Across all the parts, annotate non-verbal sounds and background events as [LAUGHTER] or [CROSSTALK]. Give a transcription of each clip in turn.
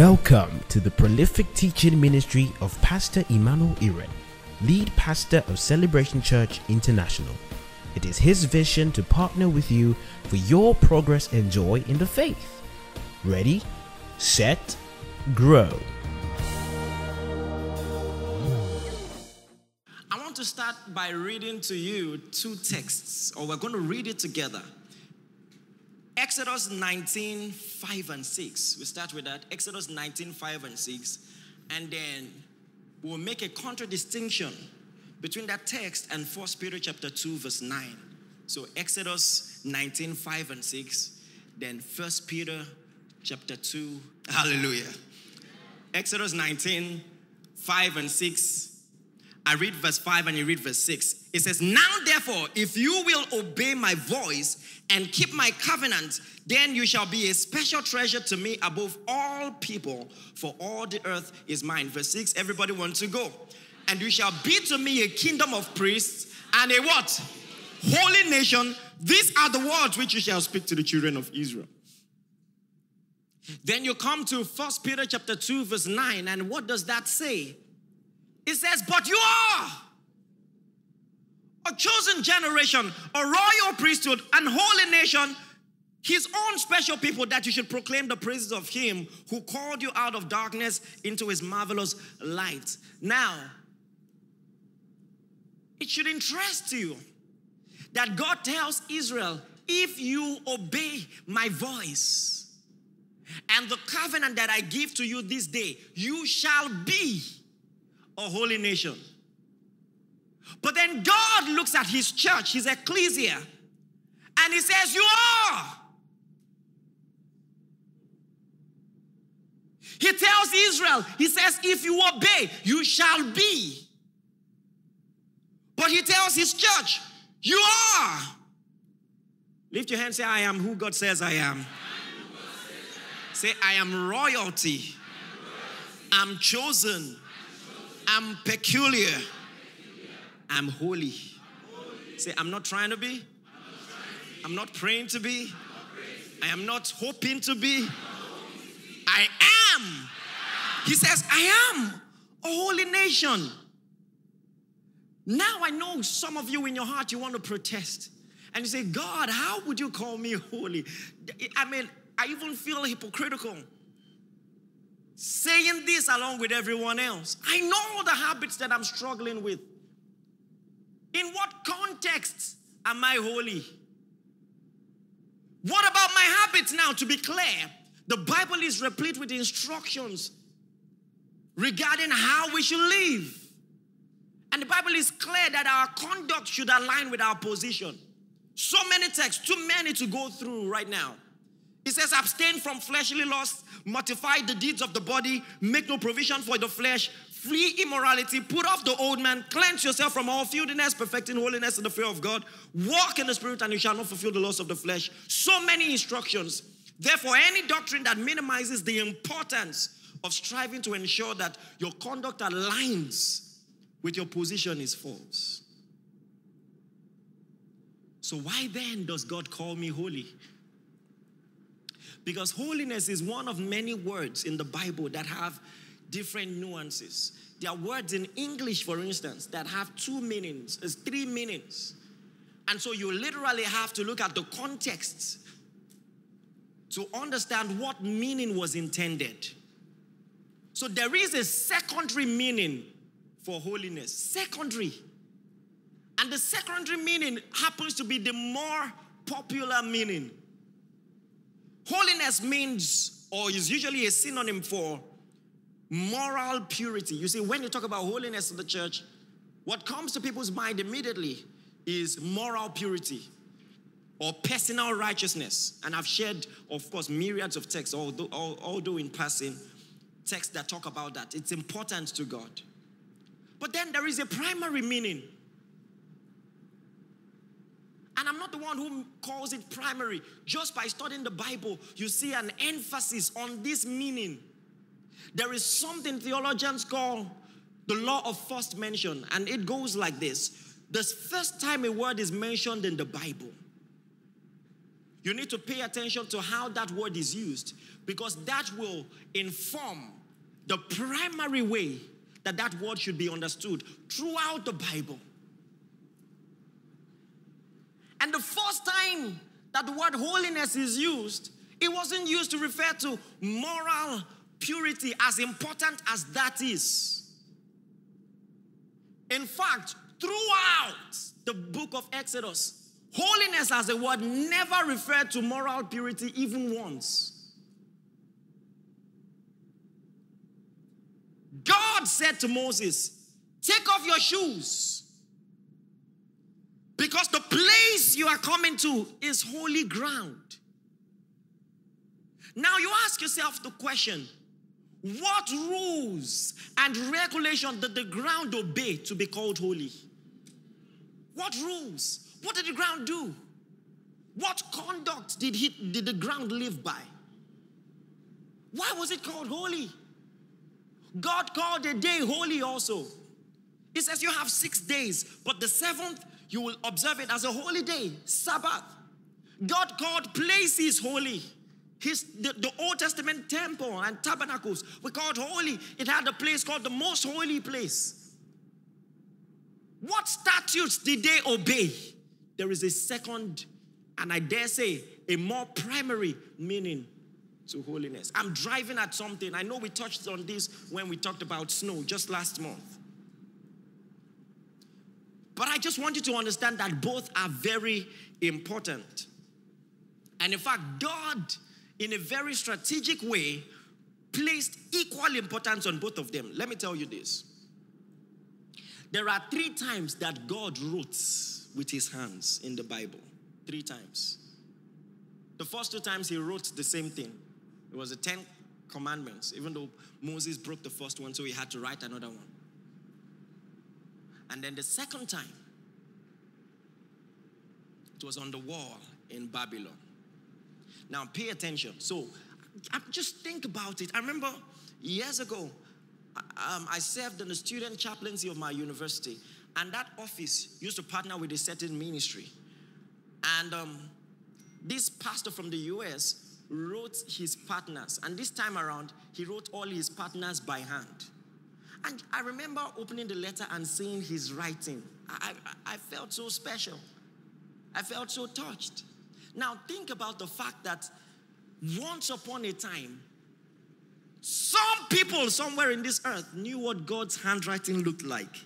Welcome to the prolific teaching ministry of Pastor Emmanuel Iren, lead pastor of Celebration Church International. It is his vision to partner with you for your progress and joy in the faith. Ready, set, grow. I want to start by reading to you two texts, or we're going to read it together. Exodus 19, 5 and 6. We start with that. Exodus 19, 5 and 6. And then we'll make a contradistinction between that text and 1 Peter chapter 2, verse 9. So Exodus 19, 5 and 6. Then 1 Peter chapter 2. Hallelujah. Exodus 19, 5 and 6. I read verse 5 and you read verse 6. It says, Now therefore, if you will obey my voice and keep my covenant, then you shall be a special treasure to me above all people, for all the earth is mine. Verse 6, everybody wants to go. And you shall be to me a kingdom of priests and a what? Holy nation. These are the words which you shall speak to the children of Israel. Then you come to First Peter chapter 2, verse 9, and what does that say? It says, But you are a chosen generation, a royal priesthood, and holy nation, his own special people, that you should proclaim the praises of him who called you out of darkness into his marvelous light. Now, it should interest you that God tells Israel, if you obey my voice and the covenant that I give to you this day, you shall be a holy nation. But then God looks at his church, his ecclesia, and he says, You are. He tells Israel, He says, If you obey, you shall be. But he tells his church, You are. Lift your hand, say, I am who God says I am. Say, I am royalty. I'm chosen. I'm peculiar. I'm holy. Say, I'm not trying to be. I'm not praying to be. I am not hoping to be. I am. He says, I am a holy nation. Now I know some of you in your heart you want to protest. And you say, God, how would you call me holy? I mean, I even feel hypocritical saying this along with everyone else. I know the habits that I'm struggling with. In what context am I holy? What about my habits now? To be clear, the Bible is replete with instructions regarding how we should live. And the Bible is clear that our conduct should align with our position. So many texts, too many to go through right now. It says, abstain from fleshly lusts, mortify the deeds of the body, make no provision for the flesh, flee immorality, put off the old man, cleanse yourself from all filthiness, perfecting holiness in the fear of God, walk in the spirit, and you shall not fulfill the lust of the flesh. So many instructions. Therefore, any doctrine that minimizes the importance of striving to ensure that your conduct aligns with your position is false. So, why then does God call me holy? Because holiness is one of many words in the Bible that have different nuances. There are words in English, for instance, that have two meanings, it's three meanings. And so you literally have to look at the context to understand what meaning was intended. So there is a secondary meaning for holiness. Secondary. And the secondary meaning happens to be the more popular meaning. Holiness means, or is usually a synonym for moral purity. You see, when you talk about holiness in the church, what comes to people's mind immediately is moral purity or personal righteousness. And I've shared, of course, myriads of texts, although, although in passing, texts that talk about that. It's important to God. But then there is a primary meaning. And I'm not the one who calls it primary. Just by studying the Bible, you see an emphasis on this meaning. There is something theologians call the law of first mention, and it goes like this the first time a word is mentioned in the Bible, You need to pay attention to how that word is used because that will inform the primary way that that word should be understood throughout the Bible. And the first time that the word holiness is used, it wasn't used to refer to moral purity, as important as that is. In fact, throughout the book of Exodus, holiness as a word never referred to moral purity even once. God said to Moses, Take off your shoes because the place you are coming to is holy ground. Now you ask yourself the question what rules and regulations did the ground obey to be called holy? What rules? What did the ground do? What conduct did, he, did the ground live by? Why was it called holy? God called a day holy also. He says you have six days, but the seventh you will observe it as a holy day, Sabbath. God called places holy. His, the, the Old Testament temple and tabernacles were called holy. It had a place called the most holy place. What statutes did they obey? There is a second, and I dare say, a more primary meaning to holiness. I'm driving at something. I know we touched on this when we talked about snow just last month. But I just want you to understand that both are very important. And in fact, God in a very strategic way, placed equal importance on both of them. Let me tell you this. There are three times that God wrote with his hands in the Bible. Three times. The first two times he wrote the same thing. It was the Ten Commandments, even though Moses broke the first one, so he had to write another one. And then the second time, it was on the wall in Babylon. Now, pay attention. So, just think about it. I remember years ago, um, I served in the student chaplaincy of my university, and that office used to partner with a certain ministry. And um, this pastor from the US wrote his partners, and this time around, he wrote all his partners by hand. And I remember opening the letter and seeing his writing. I, I, I felt so special. I felt so touched. Now, think about the fact that once upon a time, some people somewhere in this earth knew what God's handwriting looked like.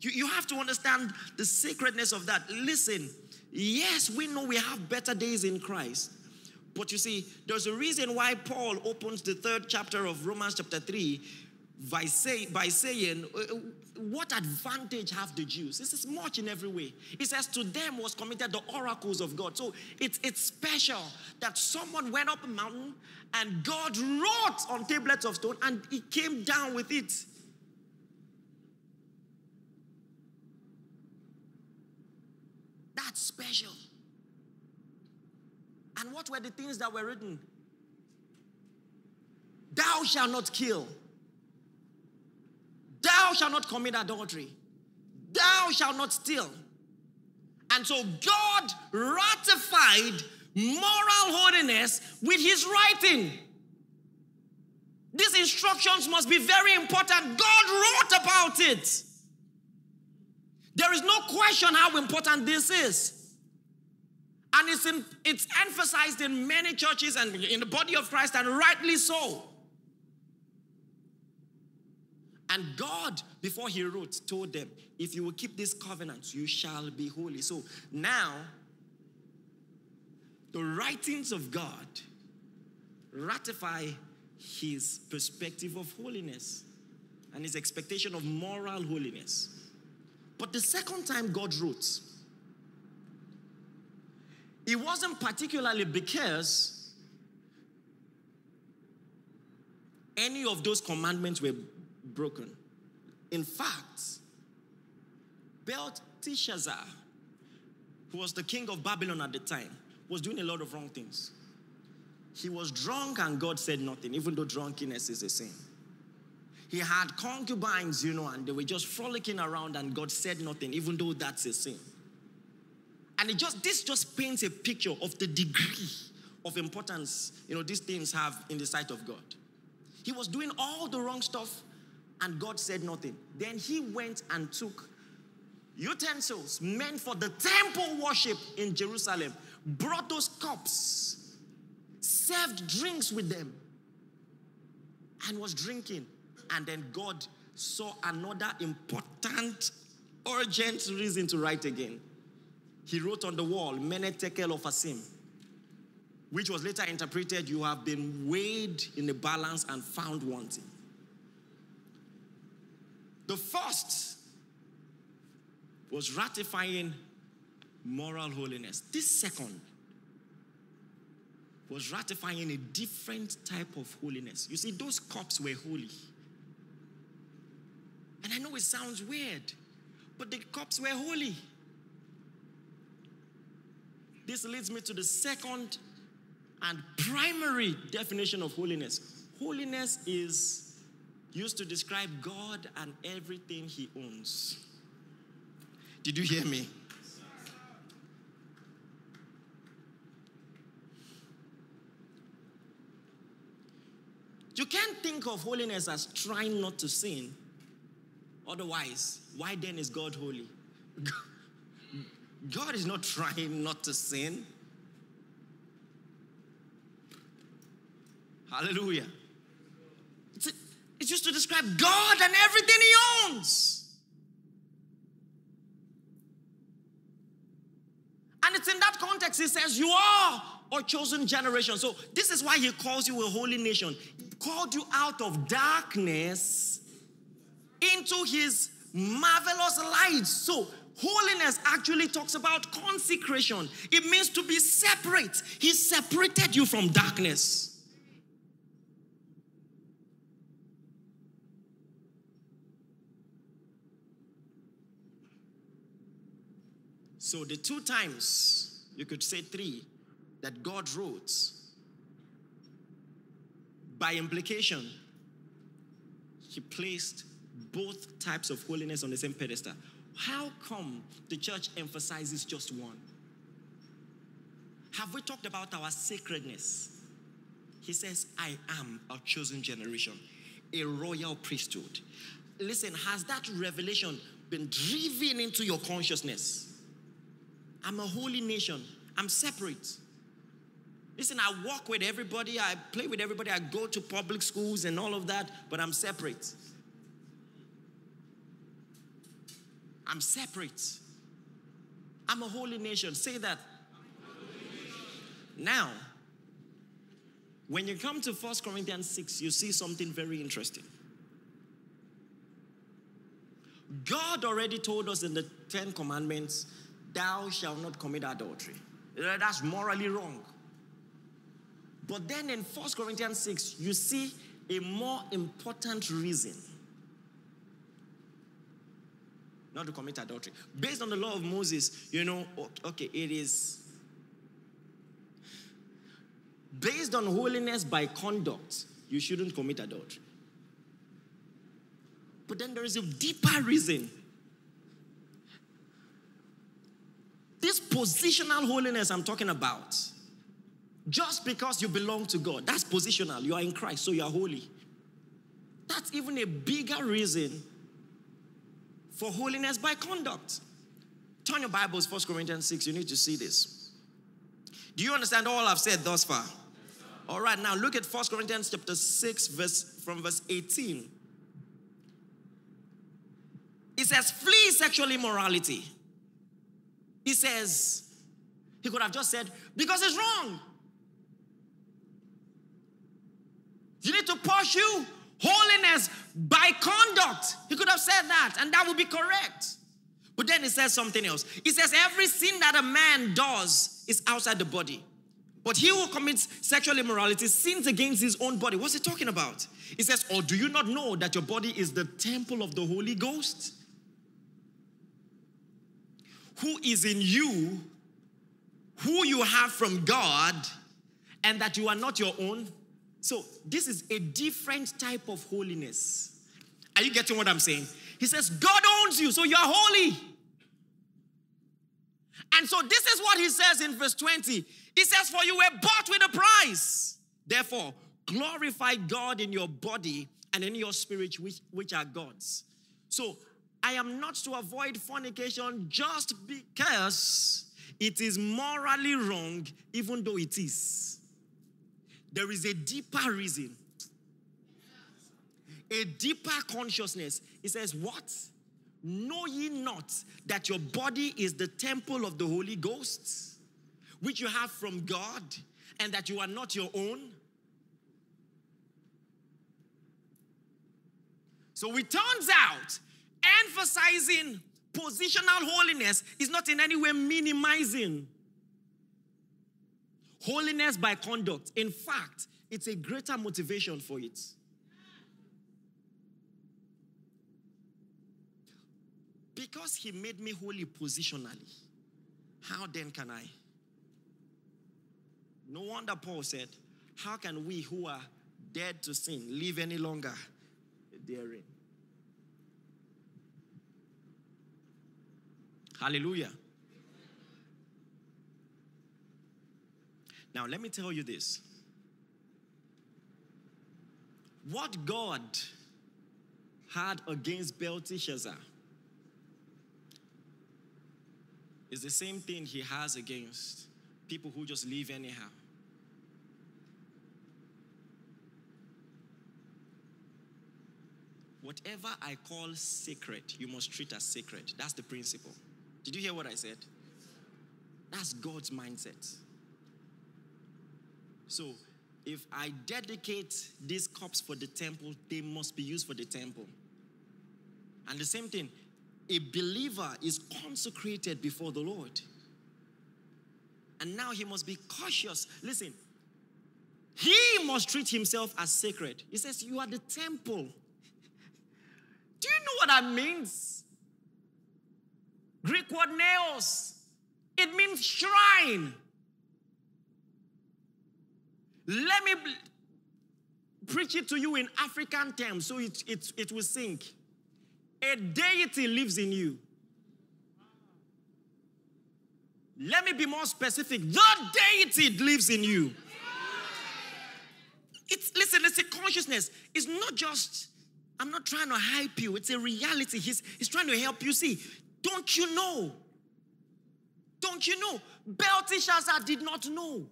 You, you have to understand the sacredness of that. Listen, yes, we know we have better days in Christ. But you see, there's a reason why Paul opens the third chapter of Romans chapter 3 by, say, by saying, uh, What advantage have the Jews? This is much in every way. He says, To them was committed the oracles of God. So it's, it's special that someone went up a mountain and God wrote on tablets of stone and he came down with it. That's special. And what were the things that were written? Thou shalt not kill. Thou shalt not commit adultery. Thou shalt not steal. And so God ratified moral holiness with his writing. These instructions must be very important. God wrote about it. There is no question how important this is. And it's, in, it's emphasized in many churches and in the body of Christ, and rightly so. And God, before He wrote, told them, if you will keep this covenant, you shall be holy. So now, the writings of God ratify His perspective of holiness and His expectation of moral holiness. But the second time God wrote, it wasn't particularly because any of those commandments were broken. In fact, Belteshazzar, who was the king of Babylon at the time, was doing a lot of wrong things. He was drunk and God said nothing, even though drunkenness is a sin. He had concubines, you know, and they were just frolicking around and God said nothing, even though that's a sin. And it just this just paints a picture of the degree of importance, you know, these things have in the sight of God. He was doing all the wrong stuff and God said nothing. Then he went and took utensils meant for the temple worship in Jerusalem, brought those cups, served drinks with them, and was drinking. And then God saw another important, urgent reason to write again. He wrote on the wall, Mene Tekel Upharsin, which was later interpreted, You have been weighed in the balance and found wanting. The first was ratifying moral holiness. This second was ratifying a different type of holiness. You see, those cups were holy. And I know it sounds weird, but the cups were holy. This leads me to the second and primary definition of holiness. Holiness is used to describe God and everything he owns. Did you hear me? You can't think of holiness as trying not to sin. Otherwise, why then is God holy? [LAUGHS] God is not [LAUGHS] trying not to sin. Hallelujah. It's used to describe God and everything He owns. And it's in that context He says, You are a chosen generation. So, this is why He calls you a holy nation. He called you out of darkness into His marvelous light. So, Holiness actually talks about consecration. It means to be separate. He separated you from darkness. So the two times, you could say three, that God wrote, by implication, he placed both types of holiness on the same pedestal. How come the church emphasizes just one? Have we talked about our sacredness? He says, I am a chosen generation, a royal priesthood. Listen, has that revelation been driven into your consciousness? I'm a holy nation. I'm separate. Listen, I walk with everybody, I play with everybody, I go to public schools and all of that, but I'm separate. I'm separate. I'm a holy nation. Say that. Now, when you come to 1 Corinthians 6, you see something very interesting. God already told us in the Ten Commandments thou shalt not commit adultery. Eh, that's morally wrong. But then in 1 Corinthians 6, you see a more important reason not to commit adultery. Based on the law of Moses, you know, okay, it is based on holiness by conduct, you shouldn't commit adultery. But then there is a deeper reason This positional holiness I'm talking about, just because you belong to God, that's positional. You are in Christ, so you are holy. That's even a bigger reason for holiness by conduct. Turn your Bibles, 1 Corinthians 6. You need to see this. Do you understand all I've said thus far? All right, now look at 1 Corinthians chapter 6, verse from verse 18. It says, flee sexual immorality. He says, he could have just said, because it's wrong. You need to pursue holiness by conduct. He could have said that, and that would be correct. But then he says something else. He says, Every sin that a man does is outside the body. But he who commits sexual immorality sins against his own body. What's he talking about? He says, Or do you not know that your body is the temple of the Holy Ghost? who is in you, who you have from God, and that you are not your own. So, this is a different type of holiness. Are you getting what I'm saying? He says, God owns you, so you are holy. And so this is what he says in verse 20. He says, For you were bought with a price. Therefore, glorify God in your body and in your spirit, which, which are God's. So I am not to avoid fornication just because it is morally wrong, even though it is. There is a deeper reason, a deeper consciousness. He says, What? Know ye not that your body is the temple of the Holy Ghost, which you have from God, and that you are not your own? So it turns out emphasizing positional holiness is not in any way minimizing holiness by conduct. In fact, it's a greater motivation for it. Because he made me holy positionally, how then can I? No wonder Paul said, How can we who are dead to sin live any longer therein? Hallelujah. Now, let me tell you this. What God had against Belteshazzar is the same thing he has against people who just live anyhow. Whatever I call sacred, you must treat as sacred. That's the principle. Did you hear what I said? That's God's mindset. So, if I dedicate these cups for the temple, they must be used for the temple. And the same thing, a believer is consecrated before the Lord. And now he must be cautious. Listen, he must treat himself as sacred. He says, You are the temple. Do you know what that means? Greek word naos. It means shrine. Let me preach it to you in African terms so it, it, it will sink. A deity lives in you. Let me be more specific. The deity lives in you. It's listen, a consciousness. It's not just, I'm not trying to hype you, it's a reality. He's, he's trying to help you see. Don't you know? Don't you know? Belteshazzar did not know.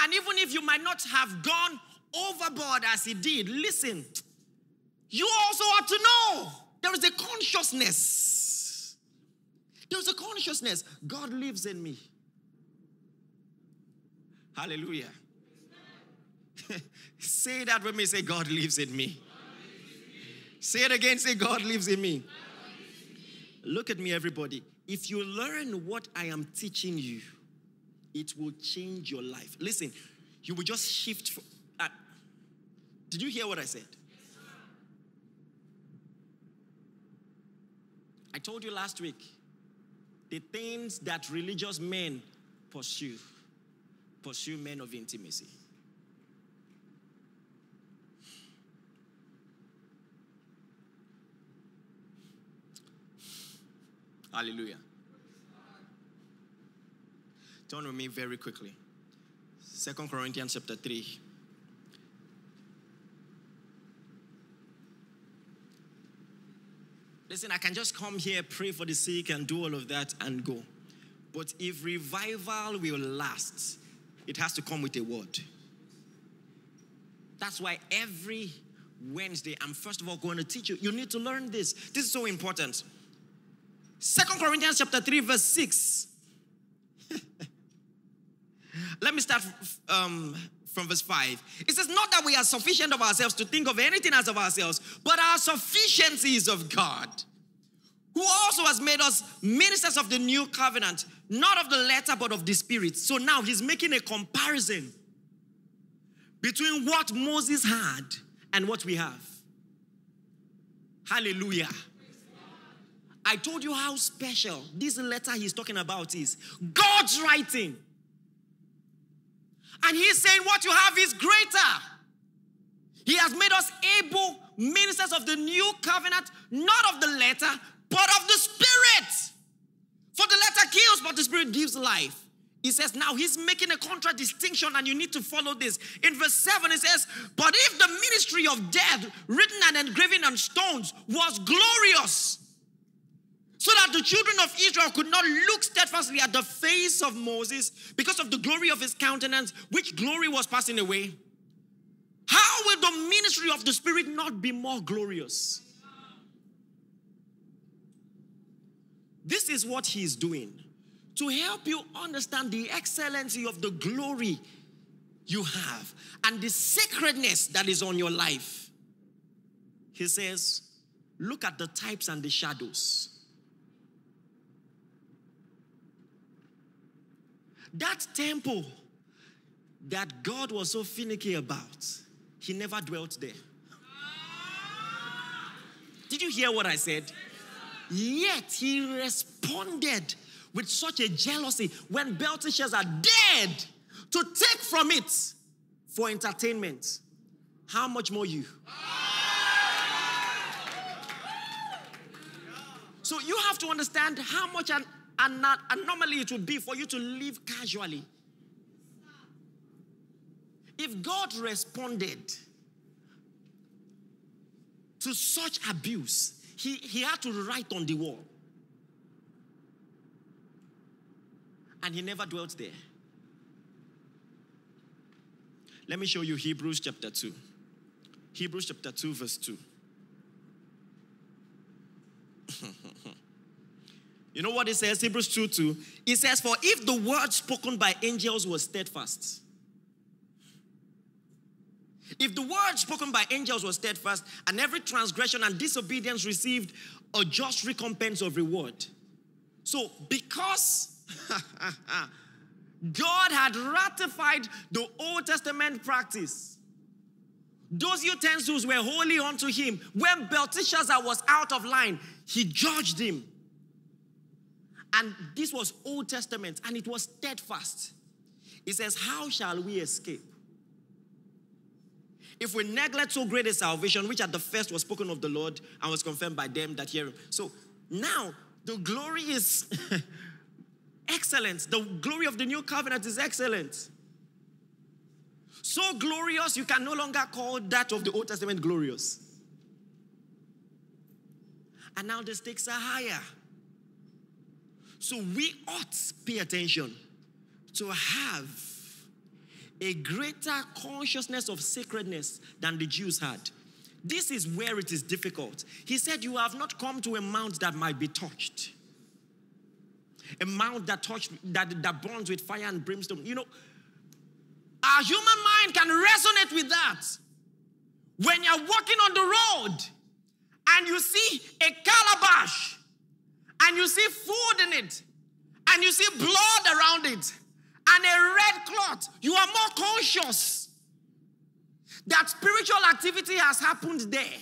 And even if you might not have gone overboard as he did, listen, you also ought to know there is a consciousness. There's a consciousness. God lives in me. Hallelujah. [LAUGHS] say that with me. Say, God lives in me. Say it again. Say, God lives in me. Look at me, everybody. If you learn what I am teaching you, it will change your life. Listen, you will just shift. From, uh, did you hear what I said? I told you last week the things that religious men pursue, pursue men of intimacy. Hallelujah. Turn with me very quickly. Second Corinthians chapter 3. Listen, I can just come here, pray for the sick, and do all of that and go. But if revival will last, it has to come with a word. That's why every Wednesday, I'm first of all going to teach you. You need to learn this. This is so important. Second Corinthians chapter 3, verse 6. Let me start um, from verse 5. It says, Not that we are sufficient of ourselves to think of anything as of ourselves, but our sufficiency is of God, who also has made us ministers of the new covenant, not of the letter, but of the spirit. So now he's making a comparison between what Moses had and what we have. Hallelujah. I told you how special this letter he's talking about is. God's writing. And he's saying what you have is greater. He has made us able ministers of the new covenant, not of the letter, but of the spirit. For the letter kills, but the spirit gives life. He says, now he's making a contradistinction, and you need to follow this. In verse 7, he says, But if the ministry of death, written and engraven on stones, was glorious, so that the children of Israel could not look steadfastly at the face of Moses because of the glory of his countenance, which glory was passing away, how will the ministry of the Spirit not be more glorious? This is what he is doing to help you understand the excellency of the glory you have and the sacredness that is on your life. He says, Look at the types and the shadows. That temple that God was so finicky about, he never dwelt there. Did you hear what I said? Yet he responded with such a jealousy when Belteshazzar dared to take from it for entertainment. How much more you? So you have to understand how much an, an anomaly it would be for you to live casually. If God responded to such abuse, he, he had to write on the wall. And he never dwelt there. Let me show you Hebrews chapter 2. Hebrews chapter 2, verse 2. [LAUGHS] you know what it says? Hebrews 2 2. It says, For if the word spoken by angels was steadfast, if the word spoken by angels was steadfast, and every transgression and disobedience received a just recompense of reward. So, because [LAUGHS] God had ratified the Old Testament practice, those utensils were holy unto him. When Belteshazzar was out of line, he judged him. And this was Old Testament, and it was steadfast. It says, How shall we escape? If we neglect so great a salvation, which at the first was spoken of the Lord and was confirmed by them that hear him. So now the glory is [LAUGHS] excellent. The glory of the new covenant is excellent. So glorious, you can no longer call that of the Old Testament glorious. And now the stakes are higher. So we ought to pay attention to have a greater consciousness of sacredness than the Jews had. This is where it is difficult. He said, You have not come to a mount that might be touched. A mount that touched that, that burns with fire and brimstone. You know, our human mind can resonate with that. When you're walking on the road and you see a calabash and you see food in it and you see blood around it and a red cloth, you are more conscious that spiritual activity has happened there.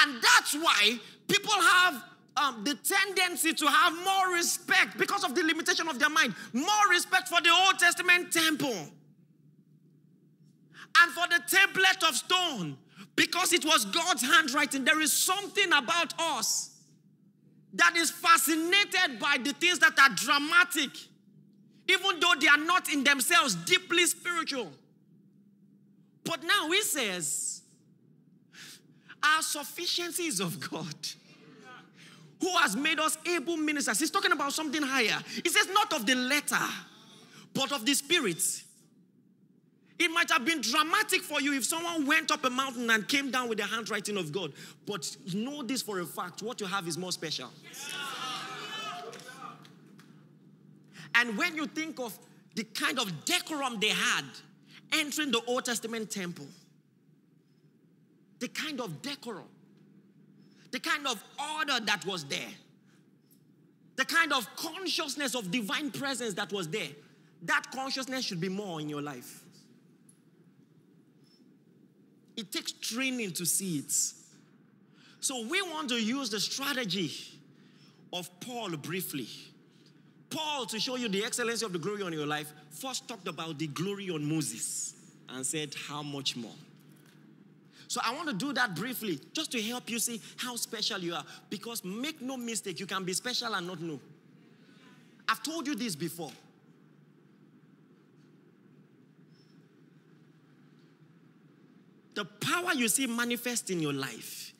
And that's why people have um, the tendency to have more respect because of the limitation of their mind, more respect for the Old Testament temple and for the tablet of stone because it was God's handwriting. There is something about us that is fascinated by the things that are dramatic even though they are not in themselves deeply spiritual. But now he says, our sufficiency is of God who has made us able ministers. He's talking about something higher. He says, not of the letter, but of the spirit. It might have been dramatic for you if someone went up a mountain and came down with the handwriting of God. But know this for a fact what you have is more special. And when you think of the kind of decorum they had entering the Old Testament temple, the kind of decorum, the kind of order that was there, the kind of consciousness of divine presence that was there, that consciousness should be more in your life. It takes training to see it. So we want to use the strategy of Paul briefly Paul, to show you the excellency of the glory on your life, first talked about the glory on Moses and said, How much more? So I want to do that briefly, just to help you see how special you are. Because make no mistake, you can be special and not know. I've told you this before. The power you see manifest in your life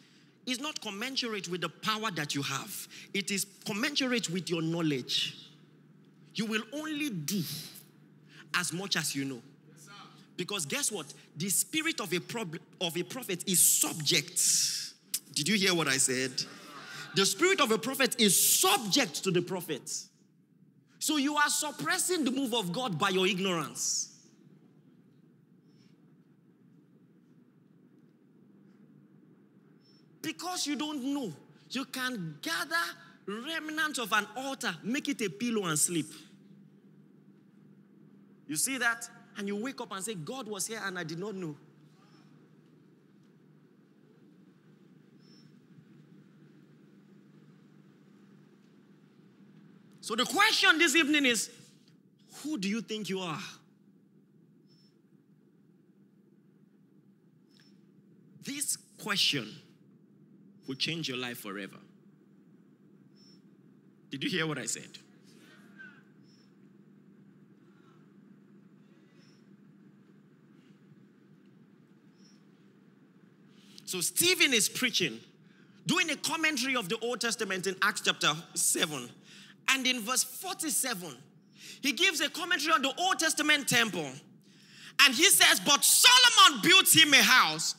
is not commensurate with the power that you have, it is commensurate with your knowledge. You will only do as much as you know. Because guess what? The spirit of a, prob- of a prophet is subject. Did you hear what I said? The spirit of a prophet is subject to the prophet. So you are suppressing the move of God by your ignorance. Because you don't know, you can gather remnants of an altar, make it a pillow and sleep. You see that? And you wake up and say, God was here and I did not know. So the question this evening is who do you think you are? This question will change your life forever. Did you hear what I said? So Stephen is preaching, doing a commentary of the Old Testament in Acts chapter 7. And in verse 47, he gives a commentary on the Old Testament temple. And he says, But Solomon built him a house.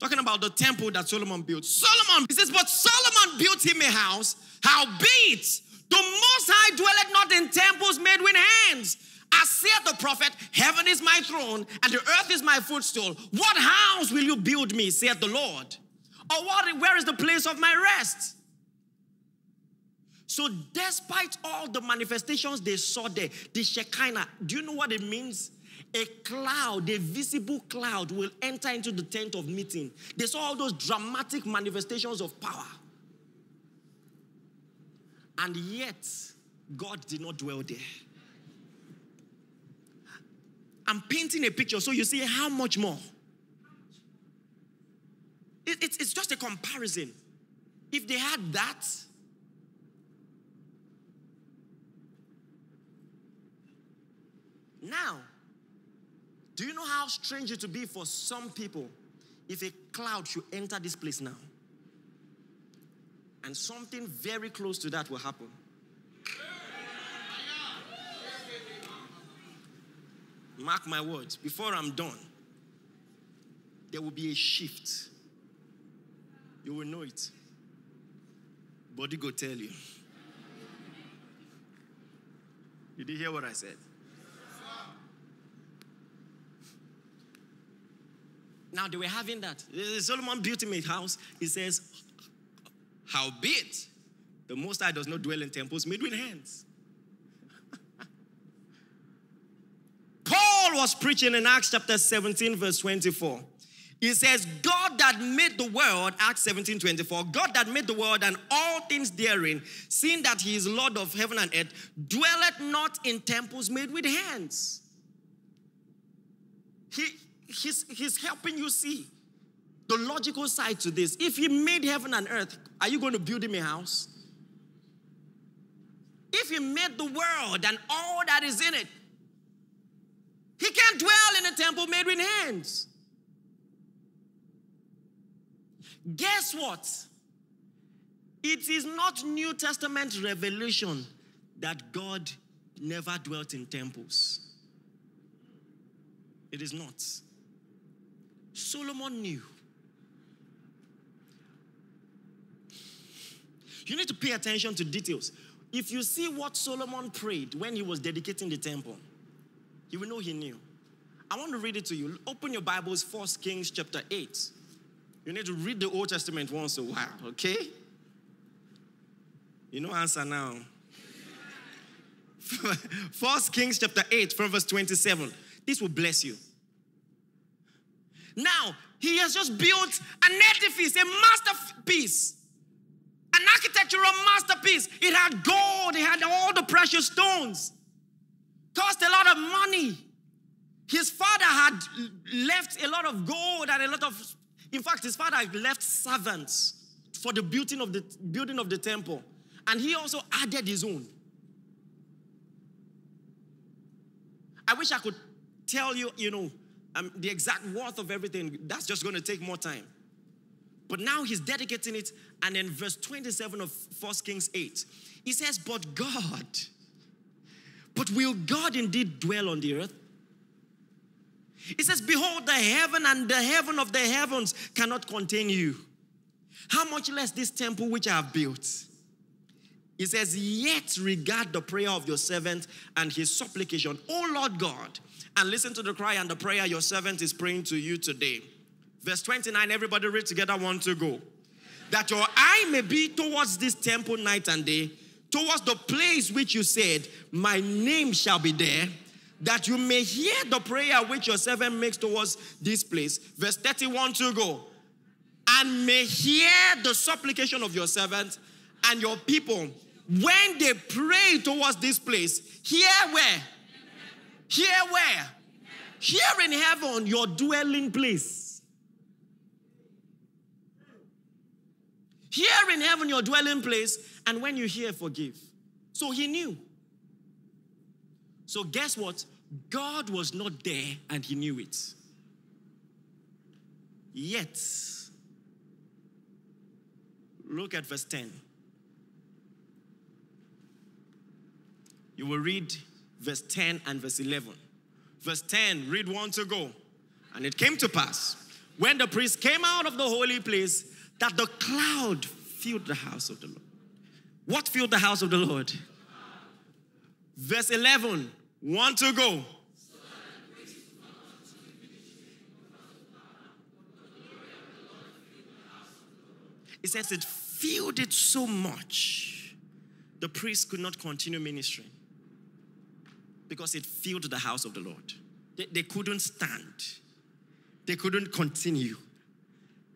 Talking about the temple that Solomon built. Solomon, he says, But Solomon built him a house. Howbeit, the Most High dwelleth not in temples made with hands I said the prophet, Heaven is my throne, and the earth is my footstool. What house will you build me, saith the Lord? Or what, where is the place of my rest? So, despite all the manifestations they saw there, the Shekinah, do you know what it means? A cloud, a visible cloud, will enter into the tent of meeting. They saw all those dramatic manifestations of power. And yet, God did not dwell there. I'm painting a picture so you see how much more. It, it's, it's just a comparison. If they had that, now, do you know how strange it would be for some people if a cloud should enter this place now? And something very close to that will happen. Mark my words, before I'm done, there will be a shift. You will know it. Body go tell you. Did you hear what I said? Now they were having that. Eh, Solomon built him a house. He says, Howbeit, the Most High does not dwell in temples made with hands. [LAUGHS] Paul was preaching in Acts chapter 17, verse 24. He says, God that made the world, Acts 17, 24, God that made the world and all things therein, seeing that he is Lord of heaven and earth, dwelleth not in temples made with hands. He, he's, he's helping you see the logical side to this. If he made heaven and earth, are you going to build him a house? If he made the world and all that is in it, he can't dwell in a temple made with hands. Guess what? It is not New Testament revelation that God never dwelt in temples. It is not. Solomon knew. You need to pay attention to details. If you see what Solomon prayed when he was dedicating the temple, you will know he knew. I want to read it to you. Open your Bibles, First Kings chapter 8. You need to read the Old Testament once a while, okay? You know answer now. [LAUGHS] First Kings chapter 8, from verse 27. This will bless you. Now, he has just built an edifice, a masterpiece, an architectural masterpiece. It had gold, it had all the precious stones cost a lot of money. His father had left a lot of gold and a lot of In fact, his father had left servants for the building of the building of the temple, and he also added his own. I wish I could tell you, you know, um, the exact worth of everything. That's just going to take more time. But now he's dedicating it, and in verse 27 of 1 Kings 8, he says, But God, but will God indeed dwell on the earth? He says, Behold, the heaven and the heaven of the heavens cannot contain you. How much less this temple which I have built? He says, Yet regard the prayer of your servant and his supplication, O Lord God, and listen to the cry and the prayer your servant is praying to you today. Verse 29, everybody read together, one to go. That your eye may be towards this temple night and day, towards the place which you said, My name shall be there, that you may hear the prayer which your servant makes towards this place. Verse 31 to go. And may hear the supplication of your servant and your people when they pray towards this place. Here where? Here where? Here in heaven, your dwelling place. Here in heaven, your dwelling place, and when you hear, forgive. So he knew. So, guess what? God was not there and he knew it. Yet, look at verse 10. You will read verse 10 and verse 11. Verse 10, read one to go. And it came to pass when the priest came out of the holy place that the cloud filled the house of the Lord. What filled the house of the Lord? Verse 11, one to go. It says it filled it so much, the priest could not continue ministering because it filled the house of the Lord. They, they couldn't stand, they couldn't continue.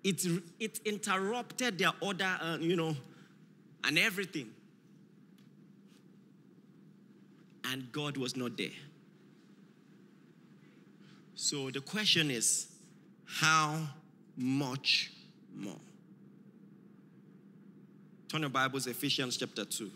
It, it interrupted their order, uh, you know, and everything. And God was not there. So the question is how much more? Turn your Bibles, Ephesians chapter 2.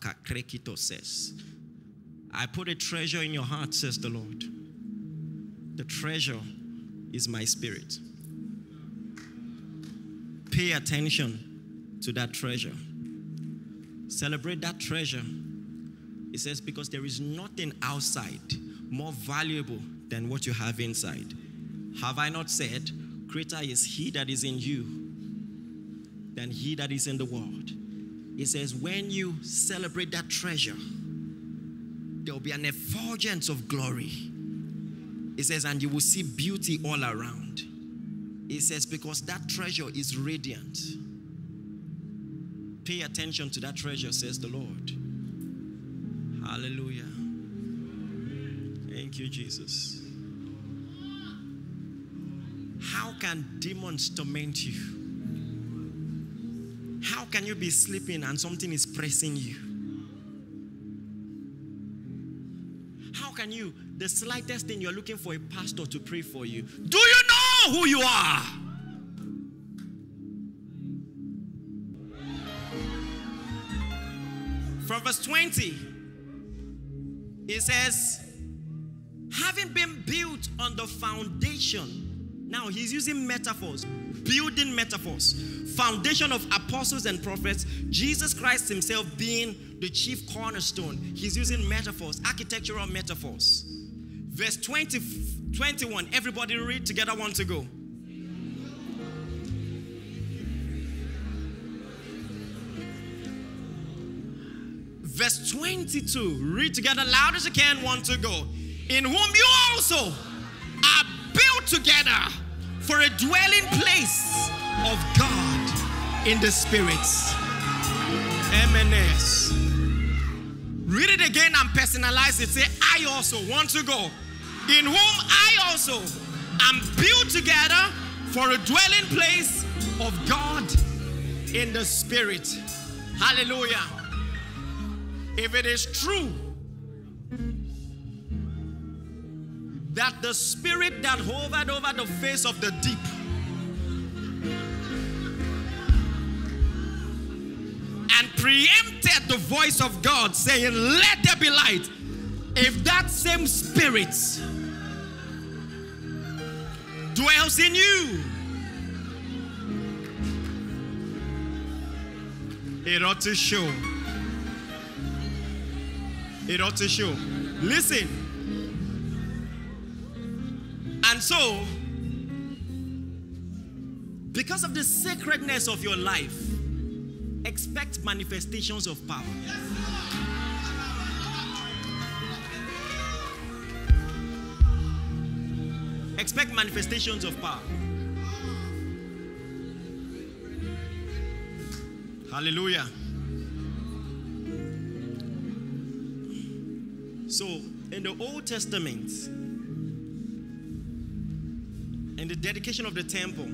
Ka krekito says. I put a treasure in your heart, says the Lord. The treasure is my spirit. Pay attention to that treasure. Celebrate that treasure it says, because there is nothing outside more valuable than what you have inside. Have I not said, greater is he that is in you than he that is in the world? It says, when you celebrate that treasure, there will be an effulgence of glory. It says, and you will see beauty all around. It says, because that treasure is radiant. Pay attention to that treasure, says the Lord. Hallelujah. Thank you, Jesus. How can demons torment you? How can you be sleeping and something is pressing you? How can you, the slightest thing you're looking for a pastor to pray for you? Do you know who you are? From verse 20. It says, having been built on the foundation. Now he's using metaphors, building metaphors. Foundation of apostles and prophets, Jesus Christ himself being the chief cornerstone. He's using metaphors, architectural metaphors. Verse 20, 21, everybody read together, one to go. 22. Read together loud as you can, one to go. In whom you also are built together for a dwelling place of God in the spirits. MNS. Read it again and personalize it. Say, I also want to go. In whom I also and built together for a dwelling place of God in the Spirit. Hallelujah. If it is true that the Spirit that hovered over the face of the deep and preempted the voice of God saying, Let there be light, if that same Spirit dwells in you, it ought to show. It ought to show. Listen. And so, because of the sacredness of your life, expect manifestations of power. Expect manifestations of power. Hallelujah. So, in the Old Testament, in the dedication of the temple,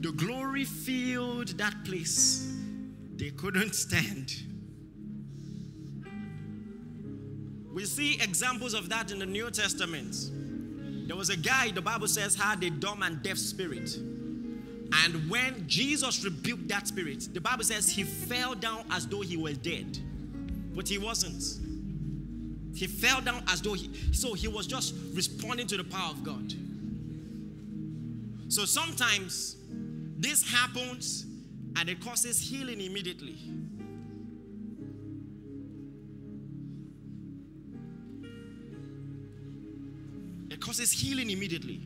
the glory filled that place. They couldn't stand. We see examples of that in the New Testament. There was a guy, the Bible says, had a dumb and deaf spirit. And when Jesus rebuked that spirit, the Bible says he fell down as though he was dead. But he wasn't. He fell down as though he, so he was just responding to the power of God. So sometimes this happens and it causes healing immediately. It causes healing immediately.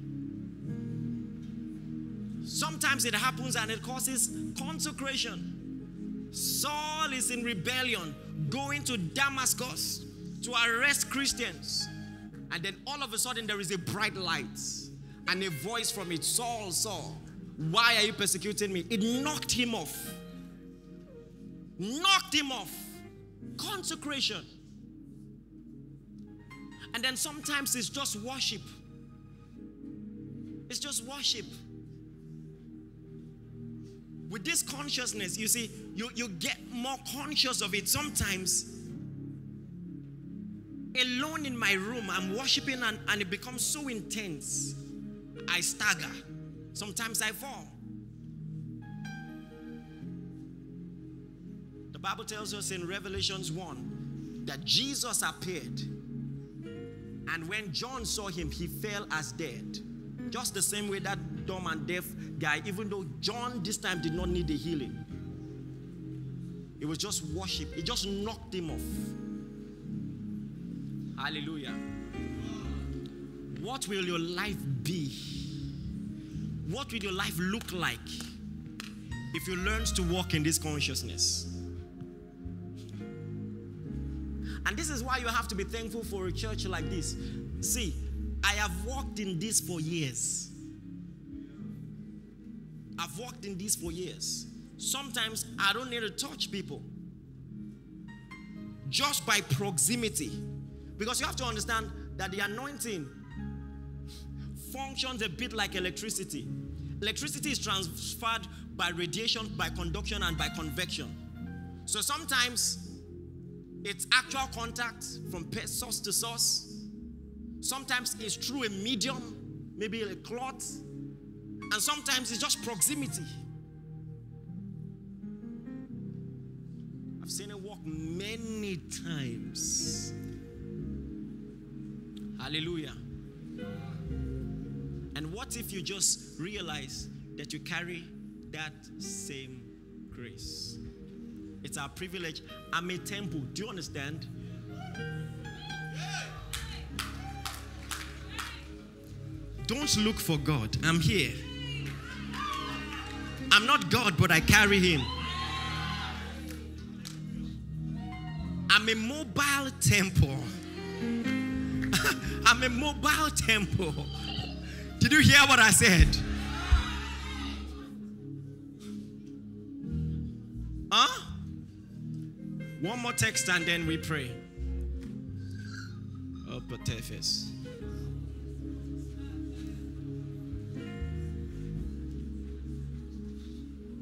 Sometimes it happens and it causes consecration. Saul is in rebellion, going to Damascus to arrest Christians. And then all of a sudden, there is a bright light and a voice from it Saul, Saul, why are you persecuting me? It knocked him off. Knocked him off. Consecration. And then sometimes it's just worship. It's just worship. With this consciousness, you see, you, you get more conscious of it. Sometimes, alone in my room, I'm worshiping and, and it becomes so intense. I stagger. Sometimes I fall. The Bible tells us in Revelations 1 that Jesus appeared. And when John saw him, he fell as dead. Just the same way that dumb and deaf guy, even though John this time did not need the healing, it was just worship, it just knocked him off. Hallelujah. What will your life be? What will your life look like if you learn to walk in this consciousness? And this is why you have to be thankful for a church like this. See, I have walked in this for years. I've walked in this for years. Sometimes I don't need to touch people just by proximity. Because you have to understand that the anointing functions a bit like electricity. Electricity is transferred by radiation, by conduction, and by convection. So sometimes it's actual contact from source to source. Sometimes it's through a medium, maybe a cloth. And sometimes it's just proximity. I've seen it work many times. Hallelujah. And what if you just realize that you carry that same grace? It's our privilege. I'm a temple. Do you understand? Don't look for God. I'm here. I'm not God, but I carry Him. I'm a mobile temple. I'm a mobile temple. Did you hear what I said? Huh? One more text and then we pray. Oh,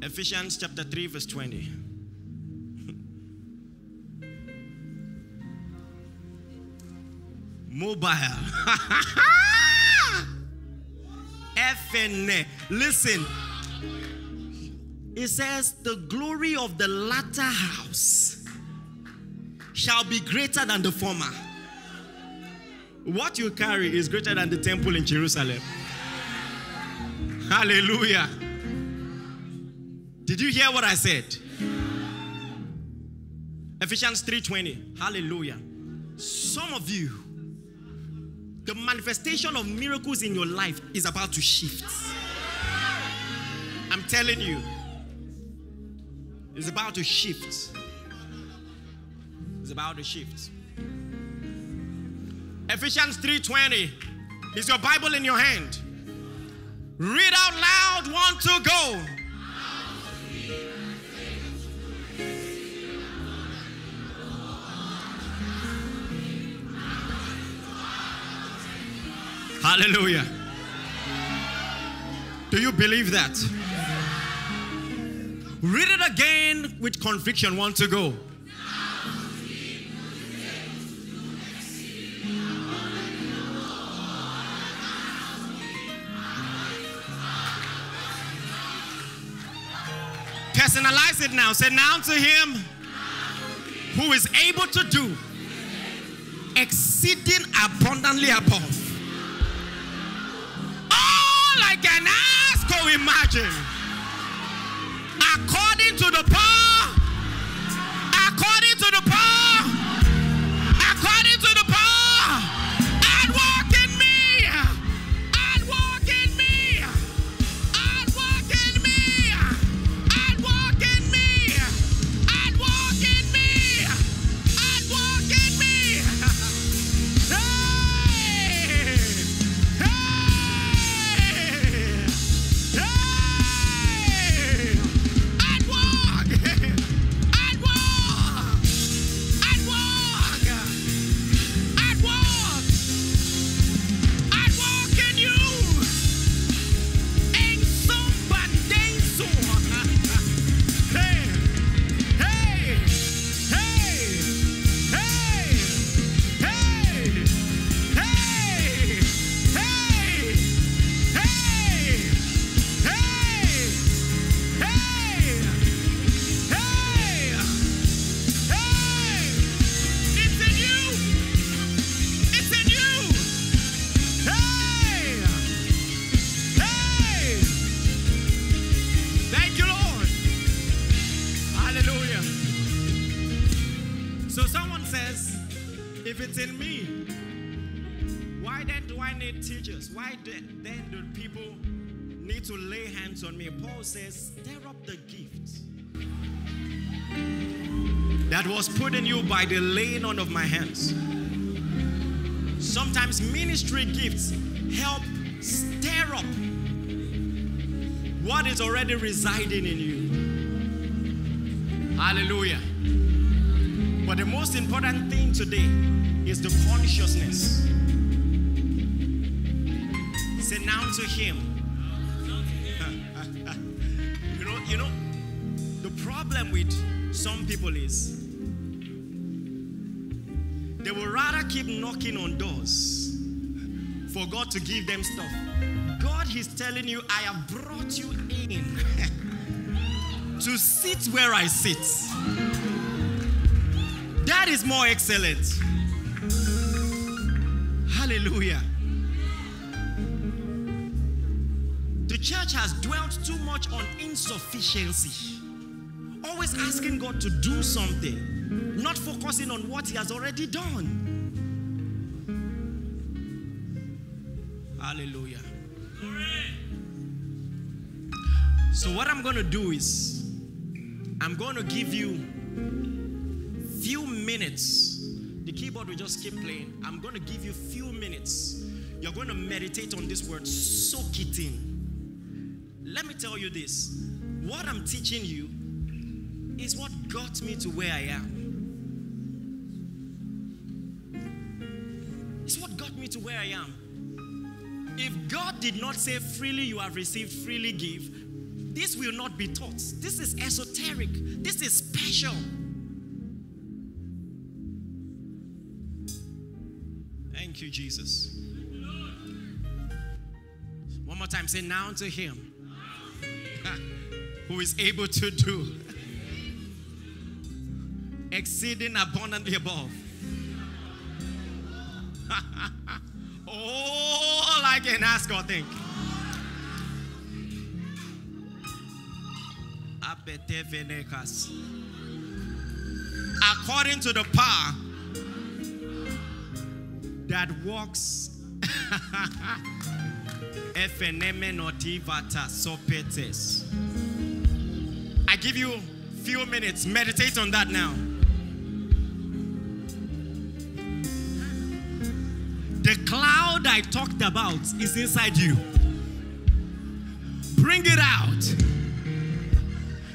Ephesians chapter 3, verse 20. Mobile. [LAUGHS] FN. Listen. It says, The glory of the latter house shall be greater than the former. What you carry is greater than the temple in Jerusalem. Hallelujah. Did you hear what I said? Ephesians 3:20. Hallelujah. Some of you the manifestation of miracles in your life is about to shift. I'm telling you. It's about to shift. It's about to shift. Ephesians 3:20. Is your Bible in your hand? Read out loud, one to go. Hallelujah. Do you believe that? Read it again with conviction. Want to go? Personalize it now. Say now to him who is able to do exceeding abundantly above I can ask or imagine. According to the power according by the laying on of my hands. Sometimes ministry gifts help stir up what is already residing in you. Hallelujah. But the most important thing today is the consciousness. Say now to him. They will rather keep knocking on doors for God to give them stuff. God is telling you, I have brought you in [LAUGHS] to sit where I sit. That is more excellent. Hallelujah. The church has dwelt too much on insufficiency, always asking God to do something, not focusing on what He has already done. Hallelujah. So, what I'm going to do is, I'm going to give you few minutes. The keyboard will just keep playing. I'm going to give you few minutes. You're going to meditate on this word, soak it in. Let me tell you this. What I'm teaching you is what got me to where I am. God did not say freely you have received, freely give, This will not be taught. This is esoteric. This is special. Thank you, Jesus. One more time, say now to him [LAUGHS] who is able to do exceeding abundantly above. [LAUGHS] Oh, I can ask or think. According to the power that works [LAUGHS] I give you few minutes. Meditate on that now. Cloud I talked about is inside you. Bring it out.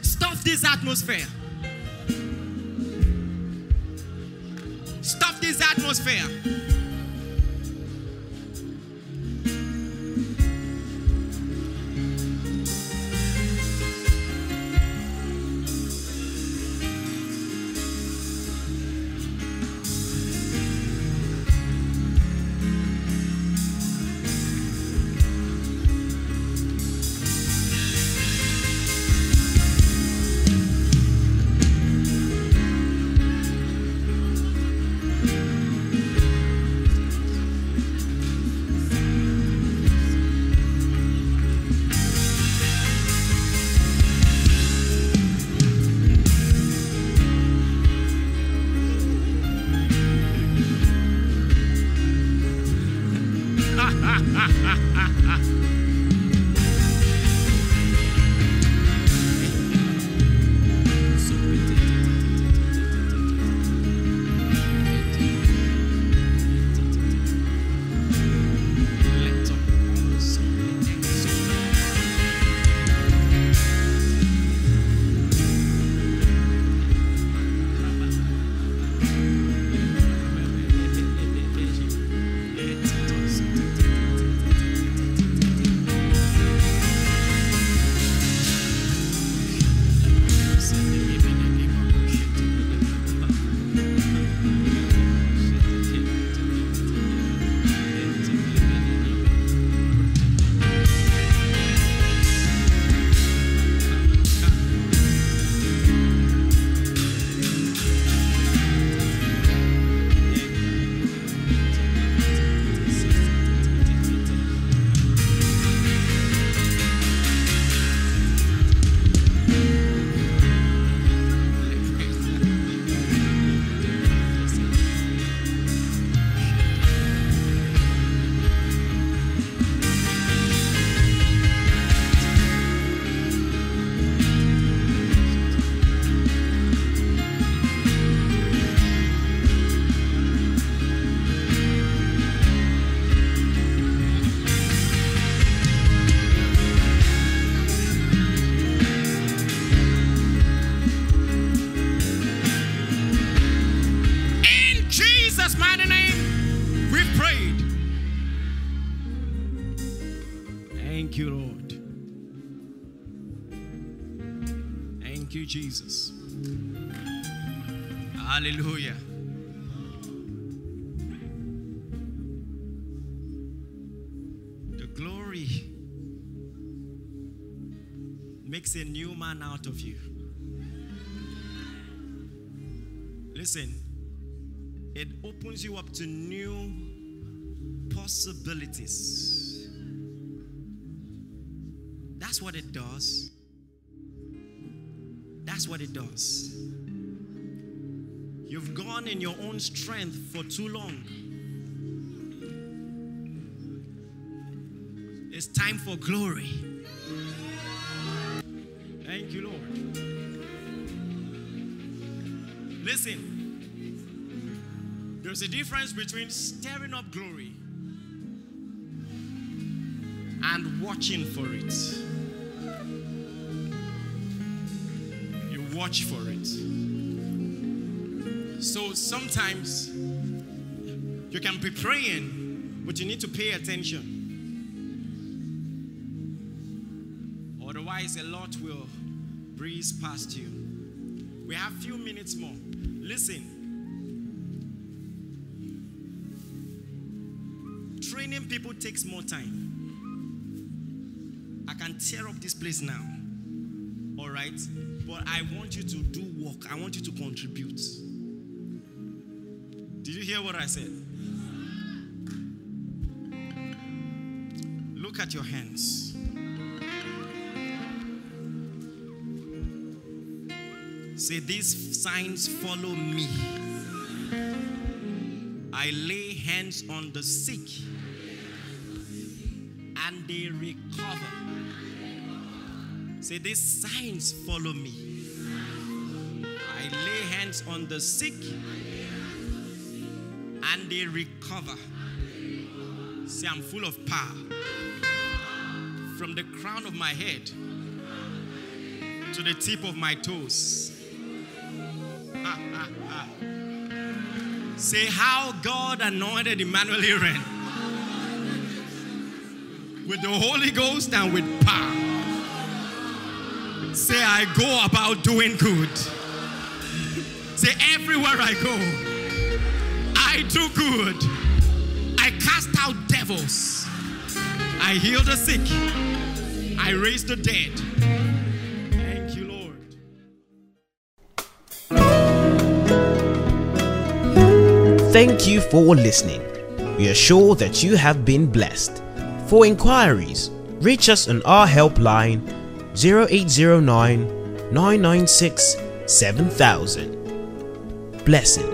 Stuff this atmosphere. Stuff this atmosphere. Thank you, Jesus. Hallelujah. The glory makes a new man out of you. Listen, it opens you up to new possibilities. That's what it does. That's what it does. You've gone in your own strength for too long. It's time for glory. Thank you, Lord. Listen, there's a difference between stirring up glory and watching for it. Watch for it. So sometimes you can be praying, but you need to pay attention. Otherwise, a lot will breeze past you. We have a few minutes more. Listen. Training people takes more time. I can tear up this place now. All right? But I want you to do work. I want you to contribute. Did you hear what I said? Look at your hands. Say, These signs follow me. I lay hands on the sick and they recover. Say, These signs follow me. I lay hands on the sick and they recover. Say, I'm full of power. From the crown of my head to the tip of my toes. [LAUGHS] Say how God anointed Emmanuel Iren with the Holy Ghost and with power. Say, I go about doing good. Say, everywhere I go, I do good. I cast out devils. I heal the sick. I raise the dead. Thank you, Lord. Thank you for listening. We are sure that you have been blessed. For inquiries, reach us on our helpline 0809 996 7000. Blessings.